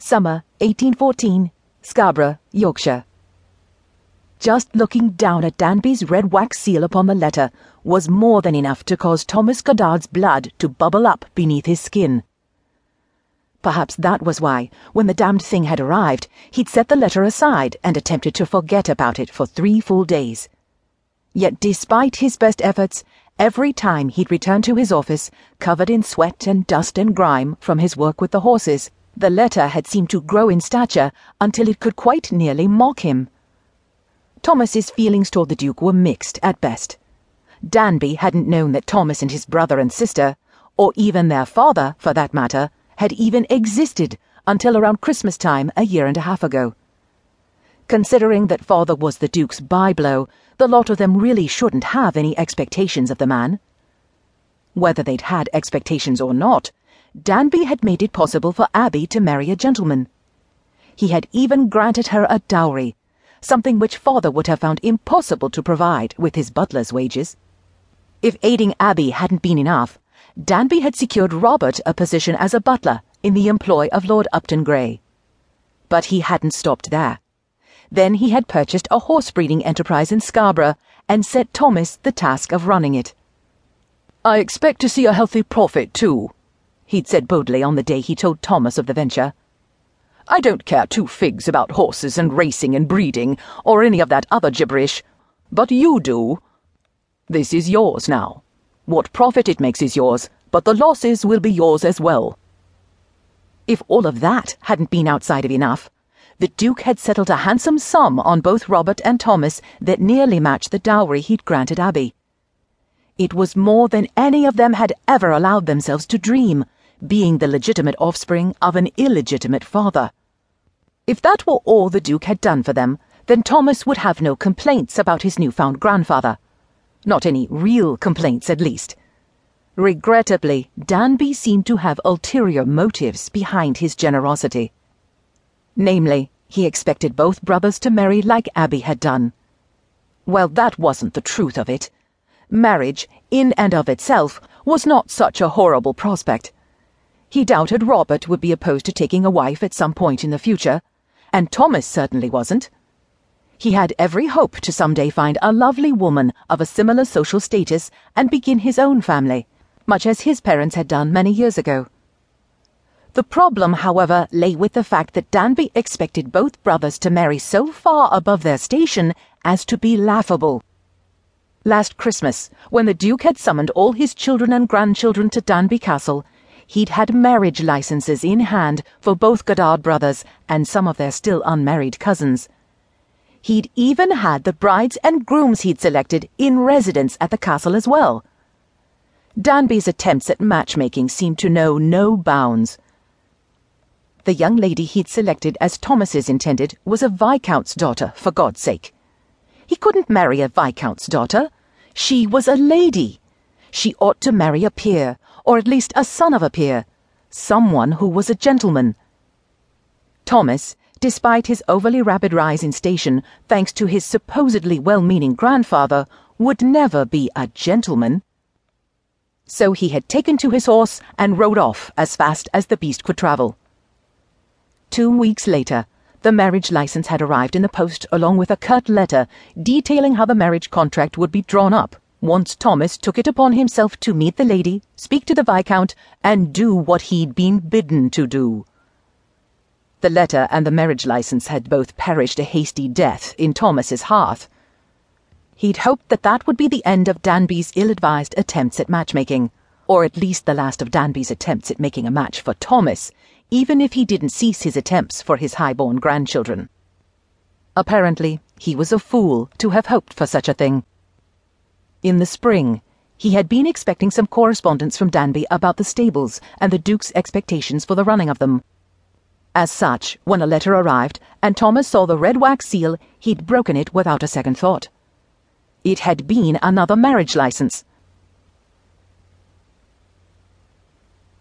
Summer 1814, Scarborough, Yorkshire. Just looking down at Danby's red wax seal upon the letter was more than enough to cause Thomas Goddard's blood to bubble up beneath his skin. Perhaps that was why, when the damned thing had arrived, he'd set the letter aside and attempted to forget about it for three full days. Yet despite his best efforts, every time he'd return to his office, covered in sweat and dust and grime from his work with the horses, the letter had seemed to grow in stature until it could quite nearly mock him. Thomas's feelings toward the Duke were mixed at best. Danby hadn't known that Thomas and his brother and sister, or even their father, for that matter, had even existed until around Christmas time a year and a half ago. Considering that father was the Duke's byblow, the lot of them really shouldn't have any expectations of the man. Whether they'd had expectations or not, Danby had made it possible for Abby to marry a gentleman. He had even granted her a dowry, something which father would have found impossible to provide with his butler's wages. If aiding Abby hadn't been enough, Danby had secured Robert a position as a butler in the employ of Lord Upton Grey. But he hadn't stopped there. Then he had purchased a horse breeding enterprise in Scarborough and set Thomas the task of running it. I expect to see a healthy profit, too, he'd said boldly on the day he told Thomas of the venture. I don't care two figs about horses and racing and breeding, or any of that other gibberish, but you do. This is yours now. What profit it makes is yours, but the losses will be yours as well. If all of that hadn't been outside of enough, the Duke had settled a handsome sum on both Robert and Thomas that nearly matched the dowry he'd granted Abby. It was more than any of them had ever allowed themselves to dream, being the legitimate offspring of an illegitimate father. If that were all the Duke had done for them, then Thomas would have no complaints about his newfound grandfather. Not any real complaints, at least. Regrettably, Danby seemed to have ulterior motives behind his generosity. Namely, he expected both brothers to marry like Abby had done. Well, that wasn't the truth of it. Marriage, in and of itself, was not such a horrible prospect. He doubted Robert would be opposed to taking a wife at some point in the future, and Thomas certainly wasn't. He had every hope to someday find a lovely woman of a similar social status and begin his own family, much as his parents had done many years ago. The problem, however, lay with the fact that Danby expected both brothers to marry so far above their station as to be laughable. Last Christmas, when the Duke had summoned all his children and grandchildren to Danby Castle, he'd had marriage licenses in hand for both Goddard brothers and some of their still unmarried cousins. He'd even had the brides and grooms he'd selected in residence at the castle as well. Danby's attempts at matchmaking seemed to know no bounds. The young lady he'd selected as Thomas's intended was a viscount's daughter, for God's sake. He couldn't marry a viscount's daughter. She was a lady. She ought to marry a peer, or at least a son of a peer, someone who was a gentleman. Thomas, despite his overly rapid rise in station thanks to his supposedly well meaning grandfather, would never be a gentleman. So he had taken to his horse and rode off as fast as the beast could travel. Two weeks later, the marriage license had arrived in the post along with a curt letter detailing how the marriage contract would be drawn up once Thomas took it upon himself to meet the lady, speak to the Viscount, and do what he'd been bidden to do. The letter and the marriage license had both perished a hasty death in Thomas's hearth. He'd hoped that that would be the end of Danby's ill-advised attempts at matchmaking, or at least the last of Danby's attempts at making a match for Thomas, even if he didn't cease his attempts for his high-born grandchildren. Apparently, he was a fool to have hoped for such a thing. In the spring, he had been expecting some correspondence from Danby about the stables and the Duke's expectations for the running of them. As such, when a letter arrived and Thomas saw the red wax seal, he'd broken it without a second thought. It had been another marriage license,